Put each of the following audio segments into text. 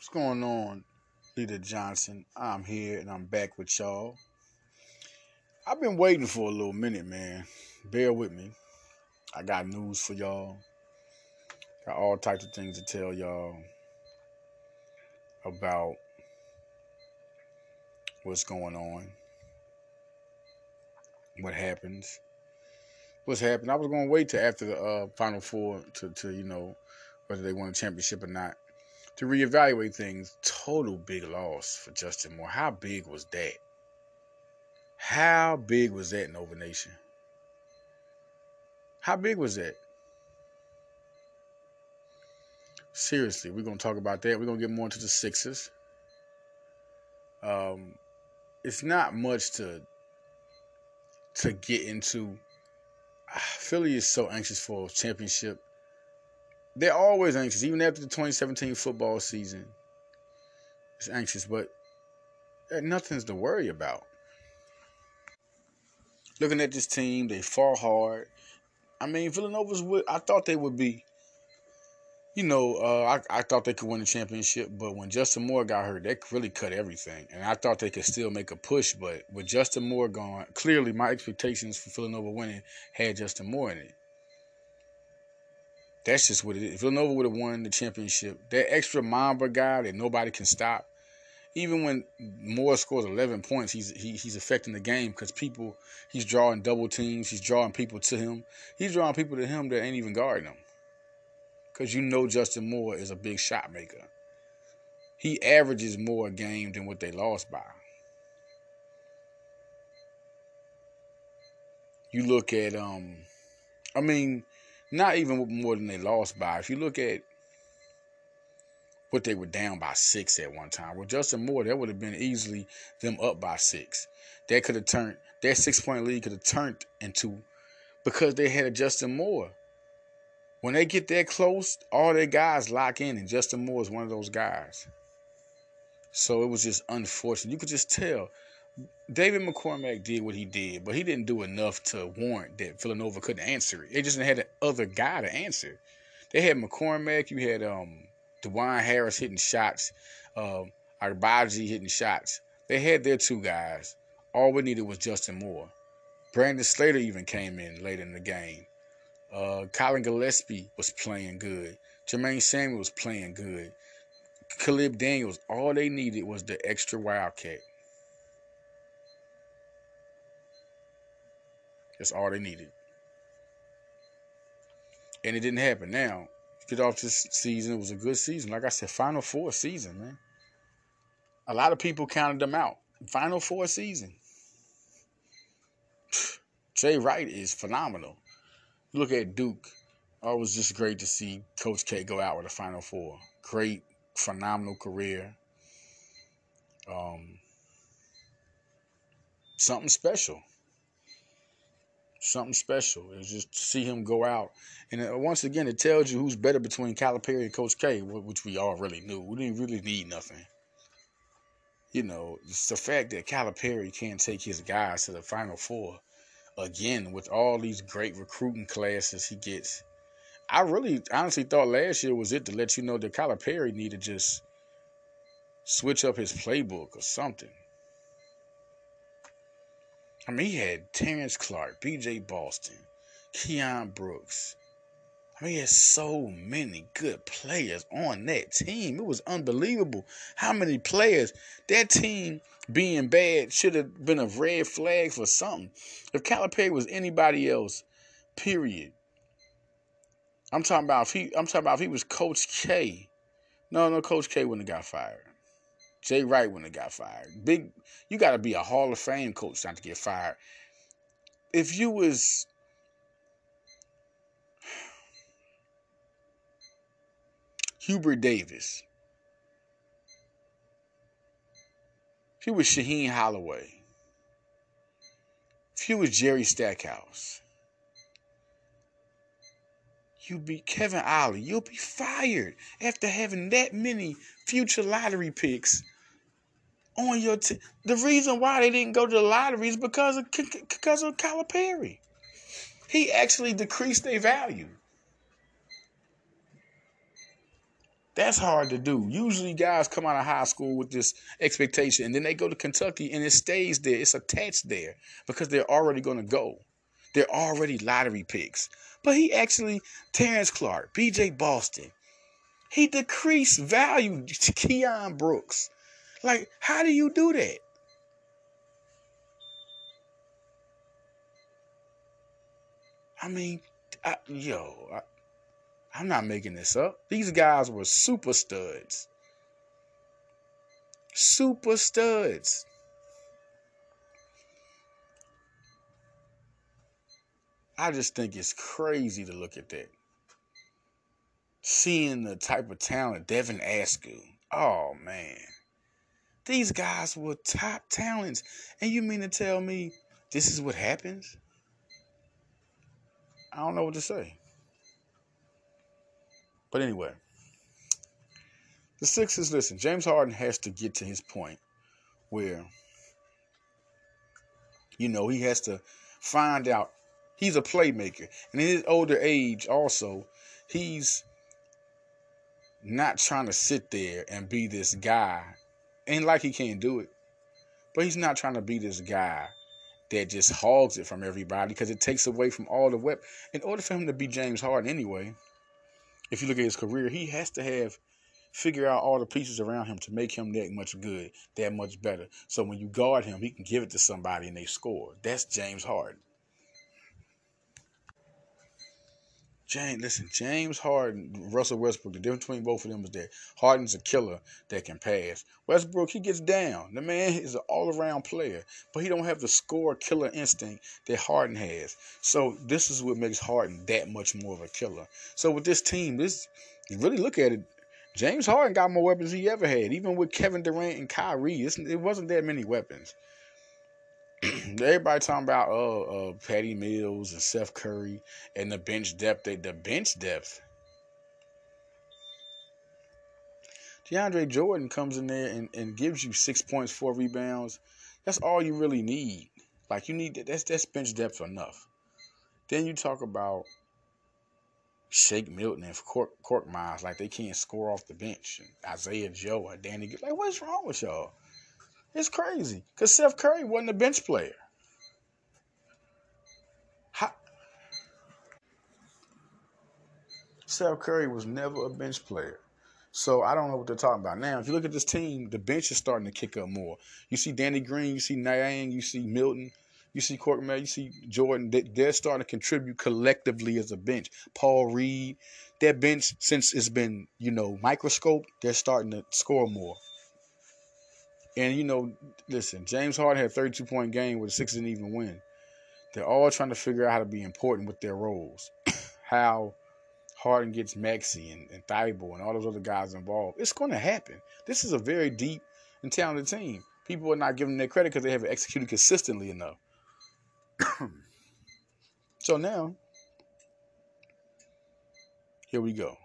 What's going on, Leader Johnson? I'm here and I'm back with y'all. I've been waiting for a little minute, man. Bear with me. I got news for y'all. Got all types of things to tell y'all about what's going on, what happens, what's happened. I was going to wait till after the uh, Final Four to, to, you know, whether they won a championship or not, to reevaluate things. Total big loss for Justin Moore. How big was that? How big was that, in Nova Nation? How big was that? Seriously, we're gonna talk about that. We're gonna get more into the Sixers. Um, it's not much to to get into. Philly is so anxious for a championship. They're always anxious, even after the 2017 football season. It's anxious, but nothing's to worry about. Looking at this team, they fall hard. I mean, Villanova's would. I thought they would be. You know, uh, I I thought they could win the championship, but when Justin Moore got hurt, that really cut everything. And I thought they could still make a push, but with Justin Moore gone, clearly my expectations for Villanova winning had Justin Moore in it. That's just what it is. Villanova would have won the championship, that extra Mamba guy that nobody can stop, even when Moore scores 11 points, he's he, he's affecting the game because people he's drawing double teams, he's drawing people to him, he's drawing people to him that ain't even guarding him. Because you know Justin Moore is a big shot maker. He averages more a game than what they lost by. You look at um, I mean, not even more than they lost by. If you look at what they were down by six at one time. With Justin Moore, that would have been easily them up by six. That could have turned that six point lead could have turned into because they had a Justin Moore. When they get that close, all their guys lock in, and Justin Moore is one of those guys. So it was just unfortunate. You could just tell. David McCormack did what he did, but he didn't do enough to warrant that Villanova couldn't answer it. They just had the other guy to answer. They had McCormack, you had um Harris hitting shots, um, Agbaji hitting shots. They had their two guys. All we needed was Justin Moore. Brandon Slater even came in late in the game. Uh, Collin Gillespie was playing good. Jermaine Samuel was playing good. Caleb Daniels, all they needed was the extra wildcat. That's all they needed. And it didn't happen. Now, get off this season. It was a good season. Like I said, Final Four season, man. A lot of people counted them out. Final Four season. Jay Wright is phenomenal. Look at Duke. Oh, it was just great to see Coach K go out with a Final Four. Great, phenomenal career. Um, something special something special. It's just to see him go out. And uh, once again, it tells you who's better between Calipari and Coach K, which we already knew. We didn't really need nothing. You know, it's the fact that Calipari can't take his guys to the Final Four again with all these great recruiting classes he gets. I really honestly thought last year was it to let you know that Calipari needed to just switch up his playbook or something. I mean, he had Terrence Clarke, B.J. Boston, Keion Brooks. I mean, he had so many good players on that team. It was unbelievable how many players. That team being bad should have been a red flag for something. If Calipari was anybody else, period. I'm talking about if he. I'm talking about if he was Coach K. No, no, Coach K wouldn't have got fired. Jay Wright wouldn't have got fired. Big, you got to be a Hall of Fame coach not to get fired. If you was Hubert Davis, if you was Shaheen Holloway, if you was Jerry Stackhouse, you be Kevin Ollie, you'll be fired after having that many future lottery picks on your team. The reason why they didn't go to the lottery is because of because of Calipari. He actually decreased their value. That's hard to do. Usually, guys come out of high school with this expectation, and then they go to Kentucky, and it stays there. It's attached there because they're already going to go. They're already lottery picks. But he actually, Terrence Clarke, B.J. Boston, he decreased value to Keion Brooks. Like, how do you do that? I mean, I, yo, I, I'm not making this up. These guys were super studs. Super studs. I just think it's crazy to look at that. Seeing the type of talent Devin Askew. Oh man. These guys were top talents. And you mean to tell me this is what happens? I don't know what to say. But anyway, the Sixers, listen, James Harden has to get to his point where, you know, he has to find out he's a playmaker. And in his older age, also, he's not trying to sit there and be this guy. Ain't like he can't do it, but he's not trying to be this guy that just hogs it from everybody because it takes away from all the web. In order for him to be James Harden anyway, if you look at his career, he has to have figure out all the pieces around him to make him that much good, that much better. So when you guard him, he can give it to somebody and they score. That's James Harden. James, listen, James Harden, Russell Westbrook, the difference between both of them is that Harden's a killer that can pass. Westbrook, he gets down. The man is an all-around player, but he don't have the score killer instinct that Harden has. So this is what makes Harden that much more of a killer. So with this team, this you really look at it, James Harden got more weapons he ever had. Even with Kevin Durant and Kyrie, it wasn't that many weapons. everybody talking about uh, uh Patty Mills and Seth Curry and the bench depth. They, the bench depth. DeAndre Jordan comes in there and, and gives you six points, four rebounds. That's all you really need. Like you need that's that's bench depth enough. Then you talk about Shake Milton and Cork, Korkmaz, like they can't score off the bench. And Isaiah Joe or Danny, like what's wrong with y'all? It's crazy because Seth Curry wasn't a bench player. How? Seth Curry was never a bench player. So I don't know what they're talking about now. If you look at this team, the bench is starting to kick up more. You see Danny Green, you see Niang, you see Milton, you see Korkmaz, you see Jordan. They're starting to contribute collectively as a bench. Paul Reed, that bench since it's been you know microscope, they're starting to score more. And you know, listen, James Harden had a 32 point game with a six didn't even win. They're all trying to figure out how to be important with their roles. how Harden gets Maxey and, and Thybulle and all those other guys involved. It's going to happen. This is a very deep and talented team. People are not giving their credit because they haven't executed consistently enough. so now, here we go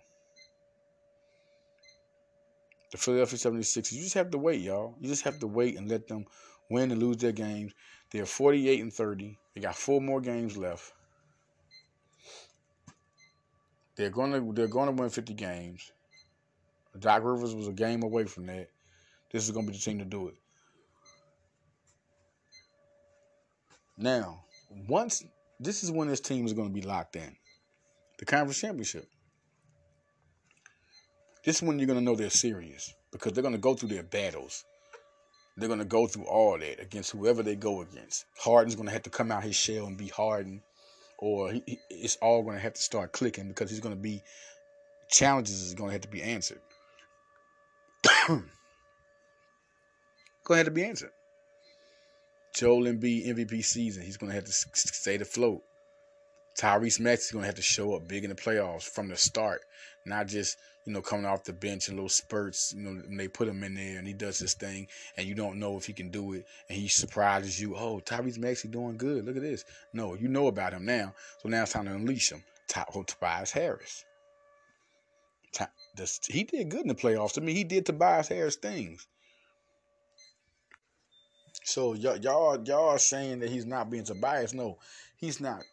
the Philadelphia 76ers. You just have to wait, y'all. You just have to wait and let them win and lose their games. They're 48 and 30. They got four more games left. They're gonna they're gonna win 50 games. Doc Rivers was a game away from that. This is gonna be the team to do it. Now, once this is when this team is gonna be locked in. The conference championship. This is when you're going to know they're serious because they're going to go through their battles. They're going to go through all that against whoever they go against. Harden's going to have to come out his shell and be Harden, or he, he, it's all going to have to start clicking because he's going to be challenges is going to have to be answered. going to have to be answered. Joel Embiid MVP season, he's going to have to stay afloat. Tyrese Maxey is going to have to show up big in the playoffs from the start, not just you know, coming off the bench in little spurts, you know, when they put him in there and he does his thing and you don't know if he can do it and he surprises you. Oh, Tyrese Maxey doing good. Look at this. No, you know about him now. So now it's time to unleash him. Oh, Tobias Harris. He did good in the playoffs. To me, he did Tobias Harris things. So y'all, y'all, y'all are saying that he's not being Tobias. No, he's not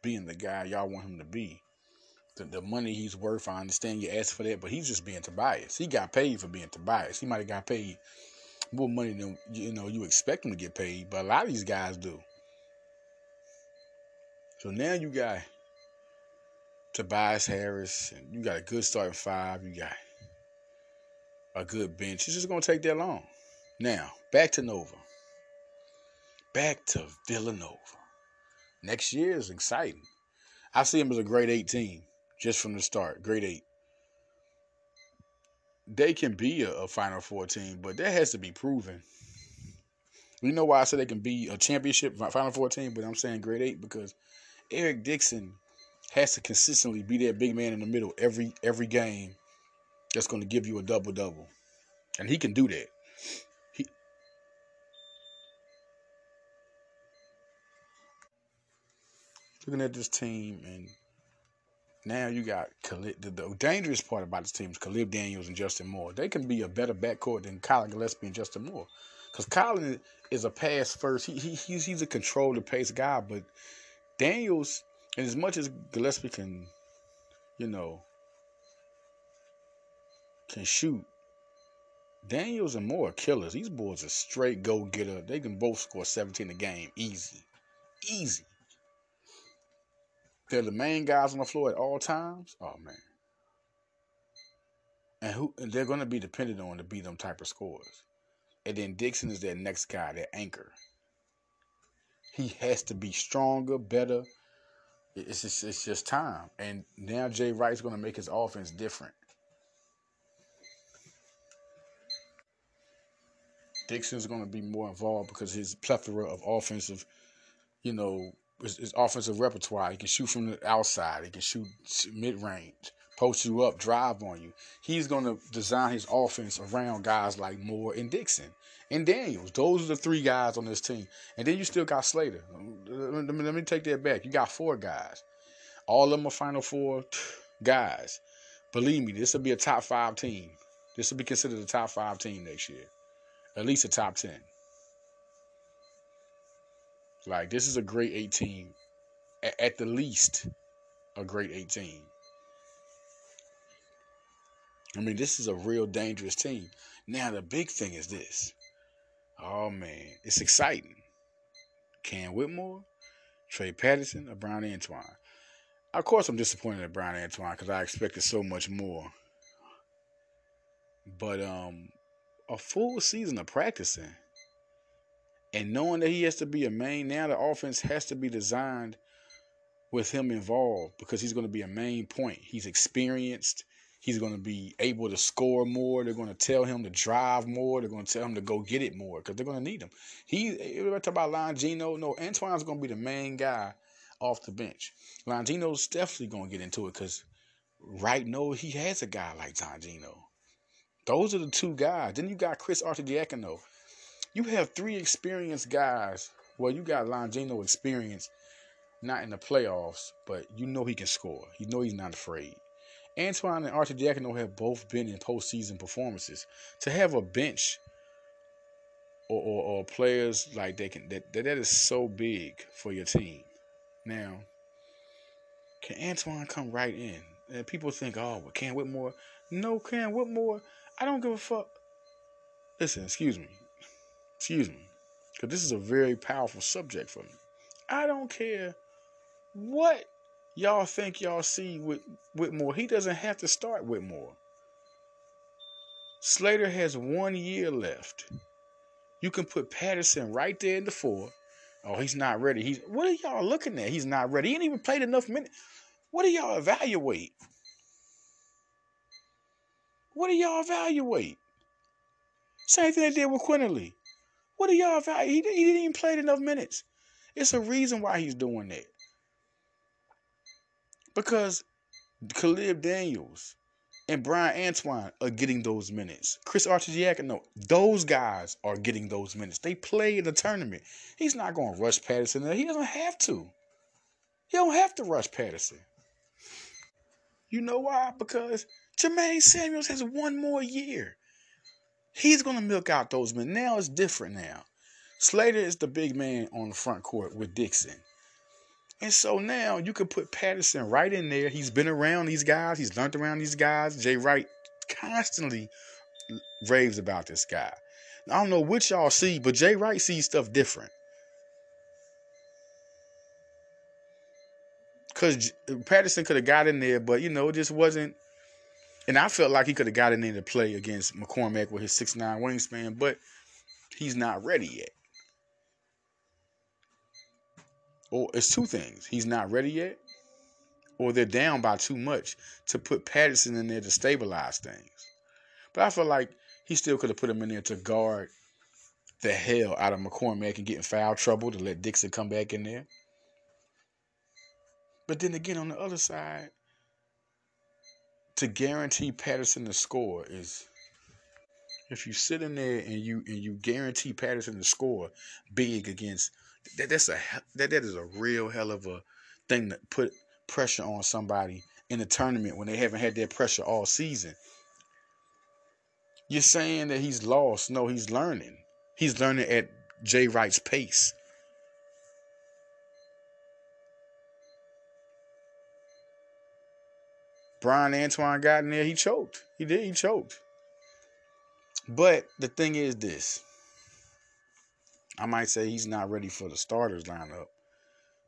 being the guy y'all want him to be. The, the money he's worth. I understand you asked for that, but he's just being Tobias. He got paid for being Tobias. He might have got paid more money than you know you expect him to get paid, but a lot of these guys do. So now you got Tobias Harris, and you got a good starting five. You got a good bench. It's just gonna take that long. Now back to Nova. Back to Villanova. Next year is exciting. I see him as a great 18. team just from the start. Grade eight. They can be a, a Final Four team, but that has to be proven. You know why I said they can be a championship Final Four team, but I'm saying grade eight because Eric Dixon has to consistently be that big man in the middle every every game that's going to give you a double double, and he can do that. He looking at this team, and now you got Khalid, the, the dangerous part about this team is Caleb Daniels and Justin Moore. They can be a better backcourt than Collin Gillespie and Justin Moore, because Collin is a pass first. He, he he's he's a control the pace guy, but Daniels, and as much as Gillespie can, you know, can shoot, Daniels and Moore are killers. These boys are straight go getter. They can both score 17 a game. Easy. Easy. They're the main guys on the floor at all times. Oh man. And who and they're gonna be dependent on to be them type of scores. And then Dixon is their next guy, their anchor. He has to be stronger, better. It's just, it's just time. And now Jay Wright's going to make his offense different. Dixon's going to be more involved because his plethora of offensive, you know, his, his offensive repertoire. He can shoot from the outside. He can shoot mid range, post you up, drive on you. He's going to design his offense around guys like Moore and Dixon and Daniels. Those are the three guys on this team. And then you still got Slater. Let me, let me take that back. You got four guys. All of them are Final Four guys. Believe me, this will be a top five team. This will be considered a top five team next year. At least a top 10. Like, this is a great 18. At the least, a great 18. I mean, this is a real dangerous team. Now, the big thing is this Oh man, it's exciting. Cam Whitmore, Trey Patterson, or Bryan Antoine. Of course, I'm disappointed at Bryan Antoine because I expected so much more. But um, a full season of practicing and knowing that he has to be a main, now the offense has to be designed with him involved because he's going to be a main point. He's experienced. He's going to be able to score more. They're going to tell him to drive more. They're going to tell him to go get it more because they're going to need him. He, everybody talk about Longino. No, Antoine's going to be the main guy off the bench. Longino's definitely going to get into it because right now he has a guy like Longino. Those are the two guys. Then you got Chris Arcidiacono. You have three experienced guys. Well, you got Longino experience, not in the playoffs, but you know he can score. You know he's not afraid. Antoine and Arcidiacono have both been in postseason performances. To have a bench or, or, or players like they can that, that is so big for your team. Now, can Antoine come right in? And people think, oh, well, Cam Whitmore. No, Cam Whitmore. I don't give a fuck. Listen, excuse me. Excuse me. Because this is a very powerful subject for me. I don't care what y'all think y'all see with Whitmore. He doesn't have to start Whitmore. Slater has one year left. You can put Patterson right there in the four. Oh, he's not ready. He's what are y'all looking at? He's not ready. He ain't even played enough minutes. What do y'all evaluate? What do y'all evaluate? Same thing they did with Quinerly. What do y'all evaluate? He, he didn't even play enough minutes. It's a reason why he's doing that. Because Caleb Daniels and Bryan Antoine are getting those minutes. Chris Arcidiacono, those guys are getting those minutes. They play in the tournament. He's not going to rush Patterson. He doesn't have to. He don't have to rush Patterson. You know why? Because Jermaine Samuels has one more year. He's going to milk out those minutes. Now it's different now. Slater is the big man on the front court with Dixon. And so now you could put Patterson right in there. He's been around these guys. He's learned around these guys. Jay Wright constantly raves about this guy. I don't know which y'all see, but Jay Wright sees stuff different. Because Patterson could have got in there, but you know, it just wasn't. And I felt like he could have gotten in there to play against McCormack with his six nine wingspan, but he's not ready yet. or it's two things. He's not ready yet, or they're down by too much to put Patterson in there to stabilize things. But I feel like he still could have put him in there to guard the hell out of McCormack and get in foul trouble to let Dixon come back in there. But then again, on the other side, to guarantee Patterson to score is if you sit in there and you and you guarantee Patterson to score big against that that's a that that is a real hell of a thing to put pressure on somebody in a tournament when they haven't had that pressure all season. You're saying that he's lost. No, he's learning. He's learning at Jay Wright's pace. Bryan Antoine got in there, he choked. He did, he choked. But the thing is this. I might say he's not ready for the starters lineup,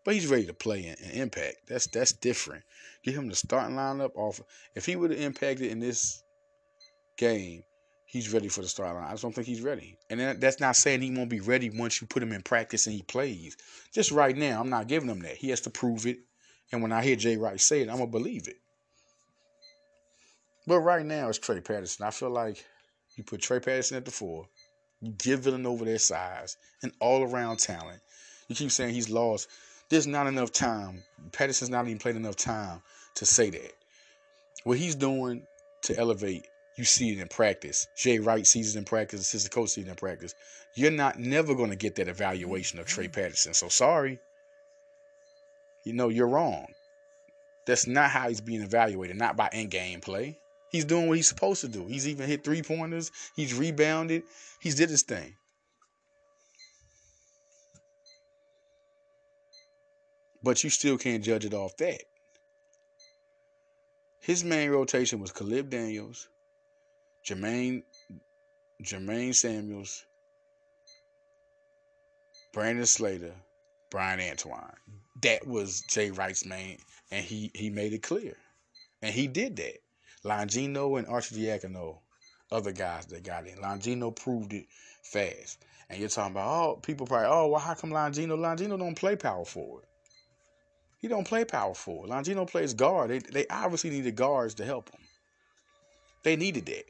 but he's ready to play in, in impact. That's that's different. Get him the starting lineup off. If he would have impacted in this game, he's ready for the starting line. I just don't think he's ready. And that's not saying he won't be ready once you put him in practice and he plays. Just right now, I'm not giving him that. He has to prove it. And when I hear Jay Wright say it, I'm gonna believe it. But right now, it's Trey Patterson. I feel like you put Trey Patterson at the four you give Villanova their size and all around talent. You keep saying he's lost. There's not enough time. Patterson's not even played enough time to say that. What he's doing to elevate, you see it in practice. Jay Wright sees it in practice. Assistant coach sees it in practice. You're not never going to get that evaluation of Trey Patterson. So sorry. You know, you're wrong. That's not how he's being evaluated, not by in game play. He's doing what he's supposed to do. He's even hit three pointers. He's rebounded. He's did his thing. But you still can't judge it off that. His main rotation was Caleb Daniels, Jermaine, Jermaine Samuels, Brandon Slater, Bryan Antoine. That was Jay Wright's main, and he he made it clear, and he did that. Longino and Arcidiacono, other guys that got in. Longino proved it fast. And you're talking about, oh, people probably, oh, well, how come Longino? Longino don't play power forward. He don't play power forward. Longino plays guard. They, they obviously needed guards to help him. They needed that.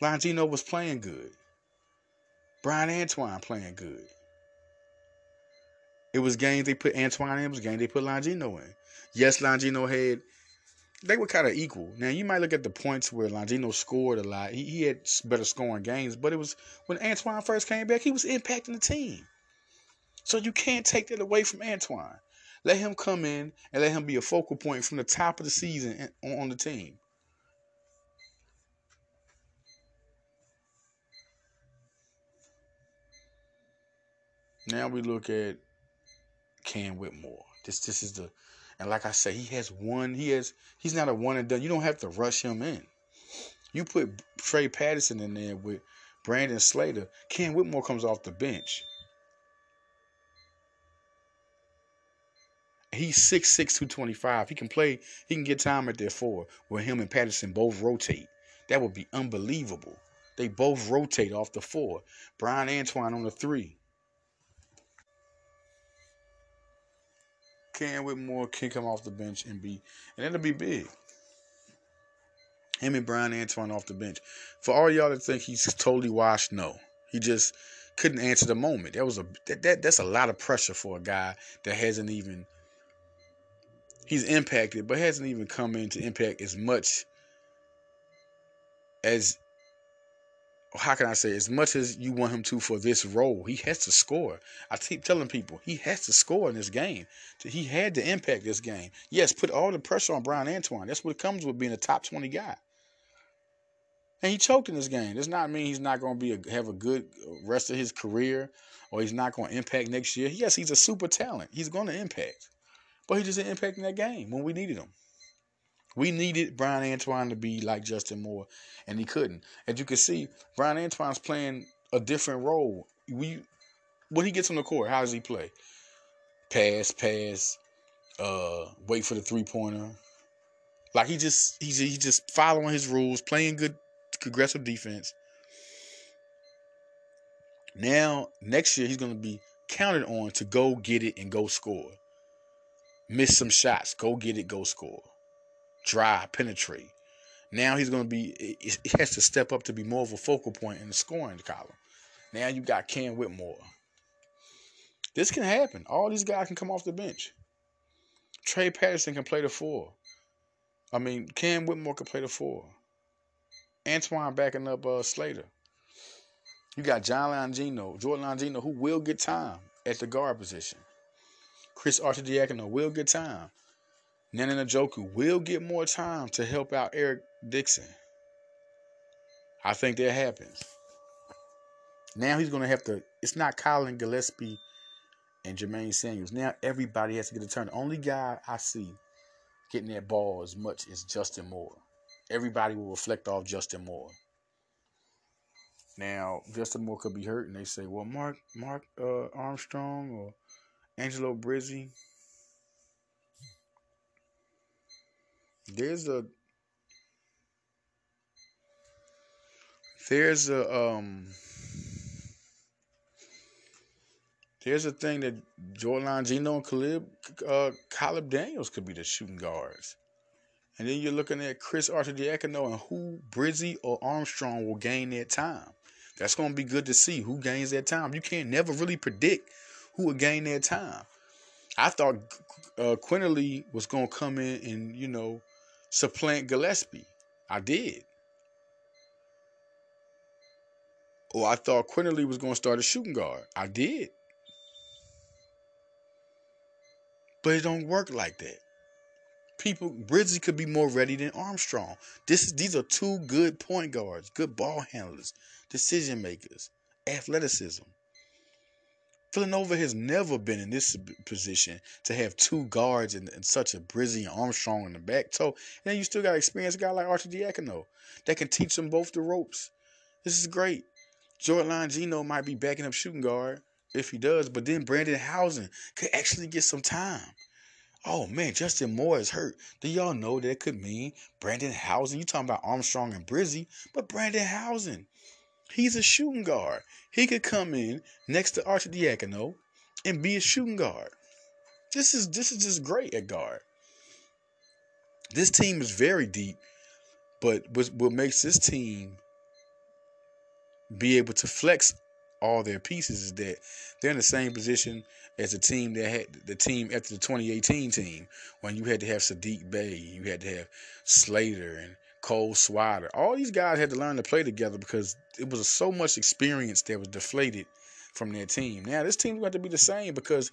Longino was playing good. Bryan Antoine playing good. It was games they put Antoine in, it was games they put Longino in. Yes, Longino had they were kind of equal. Now you might look at the points where Longino scored a lot. He, he had better scoring games, but it was when Antoine first came back, he was impacting the team. So you can't take that away from Antoine. Let him come in and let him be a focal point from the top of the season on the team. Now we look at Cam Whitmore. This this is the and like I said, he has one. He has. He's not a one and done. You don't have to rush him in. You put Trey Patterson in there with Brandon Slater. Cam Whitmore comes off the bench. He's 6'6", 225. He can play. He can get time at their four where him and Patterson both rotate. That would be unbelievable. They both rotate off the four. Bryan Antoine on the three. Cam Whitmore can come off the bench and be, and it'll be big. Him and Bryan Antoine off the bench. For all y'all that think he's totally washed, no, he just couldn't answer the moment. That was a that, that that's a lot of pressure for a guy that hasn't even he's impacted, but hasn't even come in to impact as much as how can I say, as much as you want him to for this role, he has to score. I keep telling people he has to score in this game. He had to impact this game. Yes, put all the pressure on Bryan Antoine. That's what comes with being a top 20 guy. And he choked in this game. Does not mean he's not going to be a, have a good rest of his career or he's not going to impact next year. Yes, he's a super talent. He's going to impact. But he just didn't impact in that game when we needed him. We needed Bryan Antoine to be like Justin Moore, and he couldn't. As you can see, Bryan Antoine's playing a different role. We when he gets on the court, how does he play? Pass, pass, uh, wait for the three pointer. Like he just he's he just following his rules, playing good aggressive defense. Now next year he's gonna be counted on to go get it and go score. Miss some shots, go get it, go score. Drive, penetrate. Now he's going to be, he has to step up to be more of a focal point in the scoring column. Now you got Cam Whitmore. This can happen. All these guys can come off the bench. Trey Patterson can play the four. I mean, Cam Whitmore can play the four. Antoine backing up uh, Slater. You got John Longino, Jordan Longino, who will get time at the guard position. Chris Arcidiacono will get time. Nnanna Njoku will get more time to help out Eric Dixon. I think that happens. Now he's going to have to. It's not Collin Gillespie and Jermaine Samuels. Now everybody has to get a turn. The only guy I see getting that ball as much as Justin Moore. Everybody will reflect off Justin Moore. Now Justin Moore could be hurt, and they say, "Well, Mark Mark uh, Armstrong or Angelo Brizzi." There's a there's a um there's a thing that Jordan Gino and Caleb uh Caleb Daniels could be the shooting guards. And then you're looking at Chris Arcidiacono and who Brizzi or Armstrong will gain that time. That's going to be good to see who gains that time. You can't never really predict who will gain that time. I thought uh, Quinerly was going to come in and, you know, supplant Gillespie. I did. Or I thought Quinerly was going to start a shooting guard. I did. But it don't work like that. People, Brizzi could be more ready than Armstrong. This is these are two good point guards, good ball handlers, decision makers, athleticism. Villanova has never been in this position to have two guards and, and such a Brizzi and Armstrong in the back toe. And then you still got an experienced guy like Arcidiacono that can teach them both the ropes. This is great. Jordan Longino might be backing up shooting guard if he does, but then Brendan Hausen could actually get some time. Oh man, Justin Moore is hurt. Do y'all know that could mean Brendan Hausen? You talking about Armstrong and Brizzi, but Brendan Hausen He's a shooting guard. He could come in next to Arcidiacono and be a shooting guard. This is this is just great at guard. This team is very deep, but what, what makes this team be able to flex all their pieces is that they're in the same position as the team that had the team after the 2018 team when you had to have Saddiq Bey, you had to have Slater and Cole Swider. All these guys had to learn to play together because it was so much experience that was deflated from their team. Now this team's going to be the same because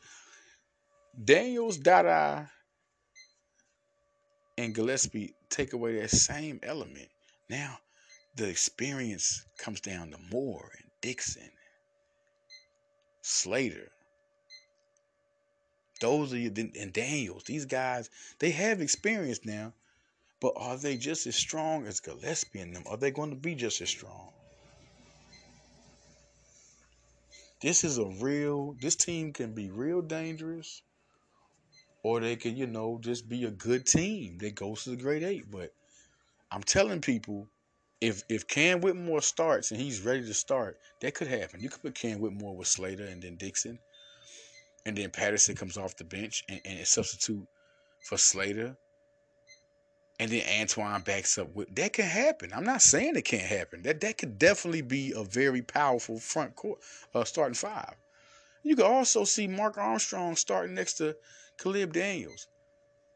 Daniels, Dada, and Gillespie take away that same element. Now the experience comes down to Moore and Dixon, Slater. Those are and Daniels. These guys, they have experience now but are they just as strong as Gillespie and them? Are they going to be just as strong? This is a real, this team can be real dangerous, or they can, you know, just be a good team that goes to the grade eight. But I'm telling people, if if Cam Whitmore starts and he's ready to start, that could happen. You could put Cam Whitmore with Slater and then Dixon, and then Patterson comes off the bench and, and substitute for Slater and then Antoine backs up with that can happen. I'm not saying it can't happen. That that could definitely be a very powerful front court uh, starting five. You could also see Mark Armstrong starting next to Caleb Daniels.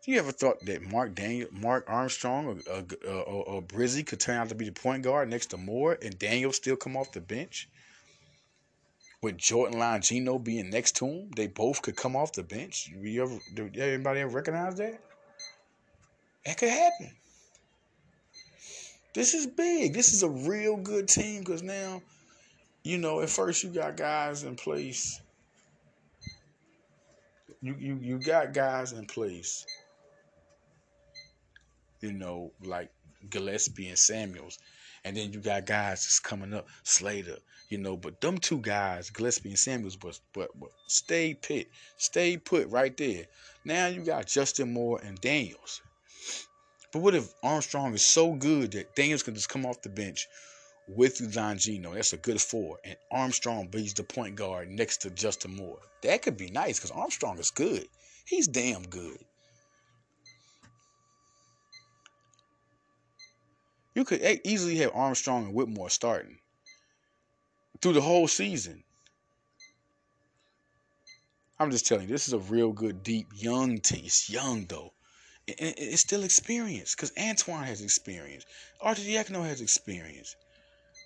You ever thought that Mark Daniel, Mark Armstrong or, uh, or, or Brizzi could turn out to be the point guard next to Moore and Daniels still come off the bench? With Jordan Longino being next to him, they both could come off the bench. You ever, did anybody ever recognize that? That could happen. This is big. This is a real good team because now, you know, at first you got guys in place. You you you got guys in place. You know, like Gillespie and Samuels. And then you got guys that's coming up, Slater, you know, but them two guys, Gillespie and Samuels, but but, but stay pit, stay put right there. Now you got Justin Moore and Daniels. But what if Armstrong is so good that Daniels can just come off the bench with Longino? That's a good four. And Armstrong beats the point guard next to Justin Moore. That could be nice because Armstrong is good. He's damn good. You could easily have Armstrong and Whitmore starting through the whole season. I'm just telling you, this is a real good, deep, young team. It's young though. It's still experience because Antoine has experience. Arcidiacono has experience.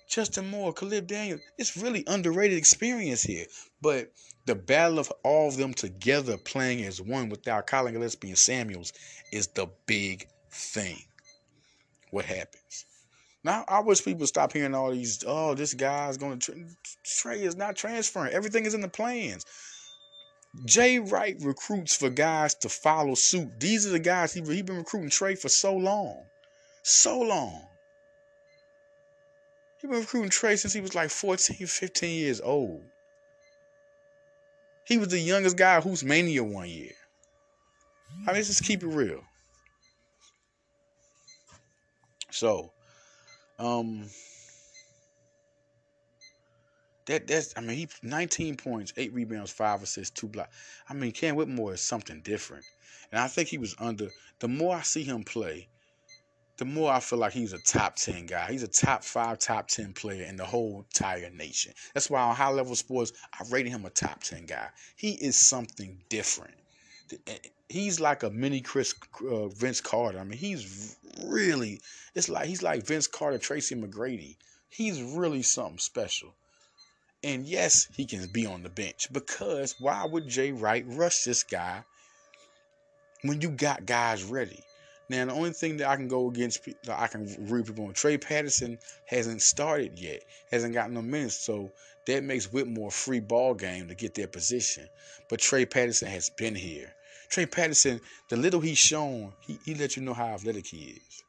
Justin Moore, Caleb Daniels. It's really underrated experience here. But the battle of all of them together playing as one without Collin Gillespie and Samuels is the big thing what happens. Now, I wish people stop hearing all these, oh, this guy's going to. Trey is not transferring. Everything is in the plans. Jay Wright recruits for guys to follow suit. These are the guys he he been recruiting Trey for so long, so long. He been recruiting Trey since he was like 14, 15 years old. He was the youngest guy who's mania one year. I mean, let's just keep it real. So, um, that that's I mean he 19 points, eight rebounds, five assists, two blocks. I mean Cam Whitmore is something different, and I think he was under. The more I see him play, the more I feel like he's a top 10 guy. He's a top five, top 10 player in the whole entire nation. That's why on high level sports, I rated him a top 10 guy. He is something different. Eh, he's like a mini Chris uh, Vince Carter. I mean, he's really it's like he's like Vince Carter, Tracy McGrady. He's really something special. And yes, he can be on the bench because why would Jay Wright rush this guy when you got guys ready? Now, the only thing that I can go against, I can read people on Trey Patterson hasn't started yet, hasn't gotten no minutes, so that makes Whitmore a free ball game to get their position. But Trey Patterson has been here. Trey Patterson, the little he's shown, he, he let you know how athletic he is.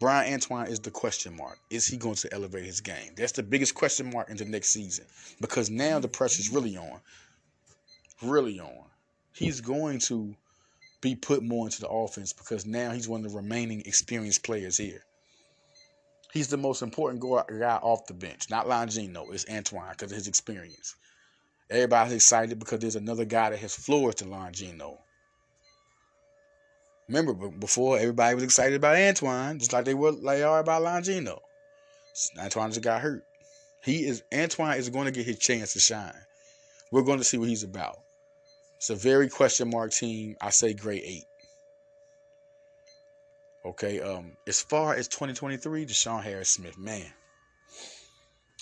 Bryan Antoine is the question mark. Is he going to elevate his game? That's the biggest question mark into next season because now the pressure's really on. Really on. He's going to be put more into the offense because now he's one of the remaining experienced players here. He's the most important guy off the bench. Not Longino. It's Antoine because of his experience. Everybody's excited because there's another guy that has floors to Longino. Remember, before everybody was excited about Antoine, just like they were like they are about Longino. Antoine just got hurt. He is Antoine is going to get his chance to shine. We're going to see what he's about. It's a very question mark team. I say grade eight. Okay, um, as far as 2023, DeShawn Harris Smith, man,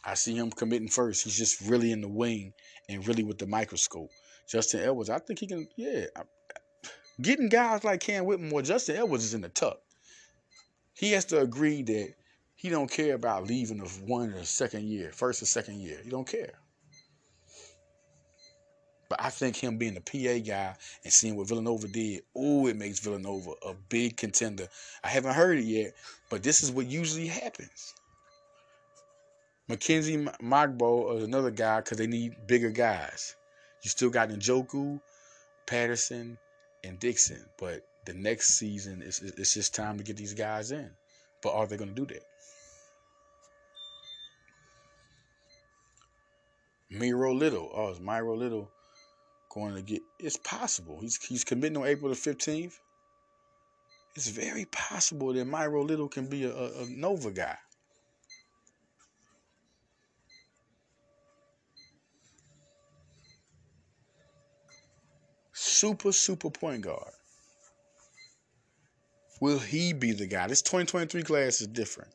I see him committing first. He's just really in the wing and really with the microscope. Justin Edwards, I think he can, yeah. Getting guys like Cam Whitmore, Justin Edwards is in the tuck. He has to agree that he don't care about leaving the one or second year, first or second year. He don't care. But I think him being the PA guy and seeing what Villanova did, oh, it makes Villanova a big contender. I haven't heard it yet, but this is what usually happens. Mackenzie Mgbako is another guy because they need bigger guys. You still got Njoku, Patterson, and Dixon, but the next season it's, it's just time to get these guys in. But are they going to do that? Miro Little. Oh, is Miro Little going to get. It's possible. He's he's committing on April the fifteenth. It's very possible that Myro Little can be a, a, a Nova guy. Super, super point guard. Will he be the guy? This 2023 class is different.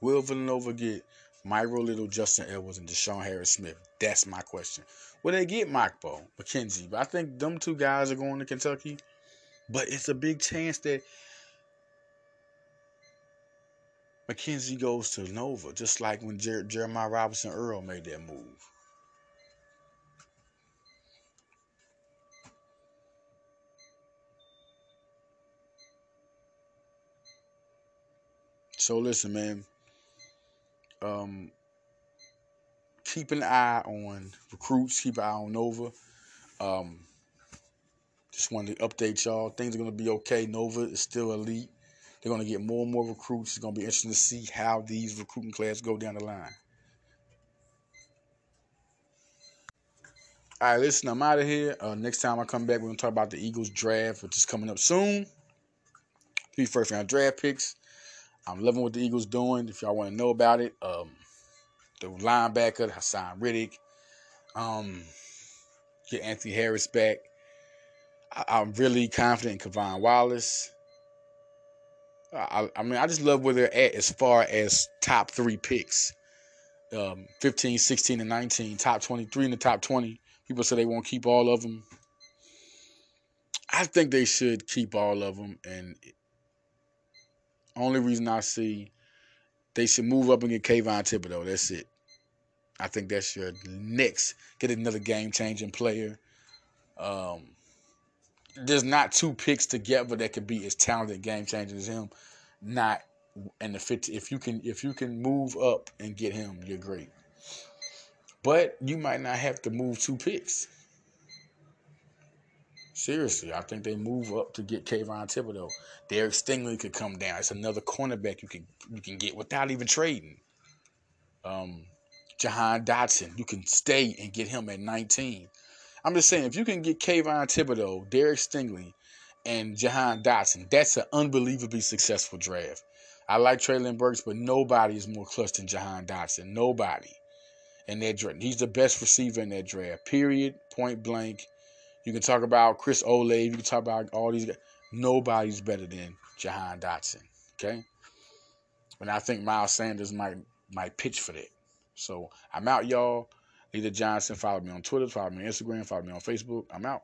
Will Villanova get Miro Little, Justin Edwards, and DeShawn Harris Smith. That's my question. Will they get Bo McKenzie? But I think them two guys are going to Kentucky. But it's a big chance that McKenzie goes to Nova, just like when Jer- Jeremiah Robinson Earl made that move. So listen, man. Um, keep an eye on recruits. Keep an eye on Nova. Um, just wanted to update y'all. Things are gonna be okay. Nova is still elite. They're gonna get more and more recruits. It's gonna be interesting to see how these recruiting classes go down the line. All right, listen, I'm out of here. Uh, next time I come back, we're gonna talk about the Eagles draft, which is coming up soon. Three first round draft picks. I'm loving what the Eagles doing. If y'all want to know about it, um, the linebacker Haason Reddick, um, get Anthony Harris back. I, am really confident in K'Von Wallace. I, I, mean, I just love where they're at as far as top three picks. Um, 15, 16, and 19, top 23 in the top 20. People say they won't keep all of them. I think they should keep all of them, and only reason I see they should move up and get Kayvon Thibodeaux. That's it. I think that's your next. Get another game changing player. Um, there's not two picks together that could be as talented game changing as him. Not and the 50. If you can, if you can move up and get him, you're great. But you might not have to move two picks. Seriously, I think they move up to get Kayvon Thibodeaux. Derek Stingley could come down. It's another cornerback you can you can get without even trading. Um, Jahan Dotson, you can stay and get him at 19. I'm just saying, if you can get Kayvon Thibodeaux, Derek Stingley, and Jahan Dotson, that's an unbelievably successful draft. I like Treylon Burks, but nobody is more clutch than Jahan Dotson. Nobody in that draft. He's the best receiver in that draft. Period. Point blank. You can talk about Chris Olave. You can talk about all these guys. Nobody's better than Jahan Dotson. Okay? And I think Miles Sanders might might pitch for that. So I'm out, y'all. Leader Johnson. Follow me on Twitter. Follow me on Instagram. Follow me on Facebook. I'm out.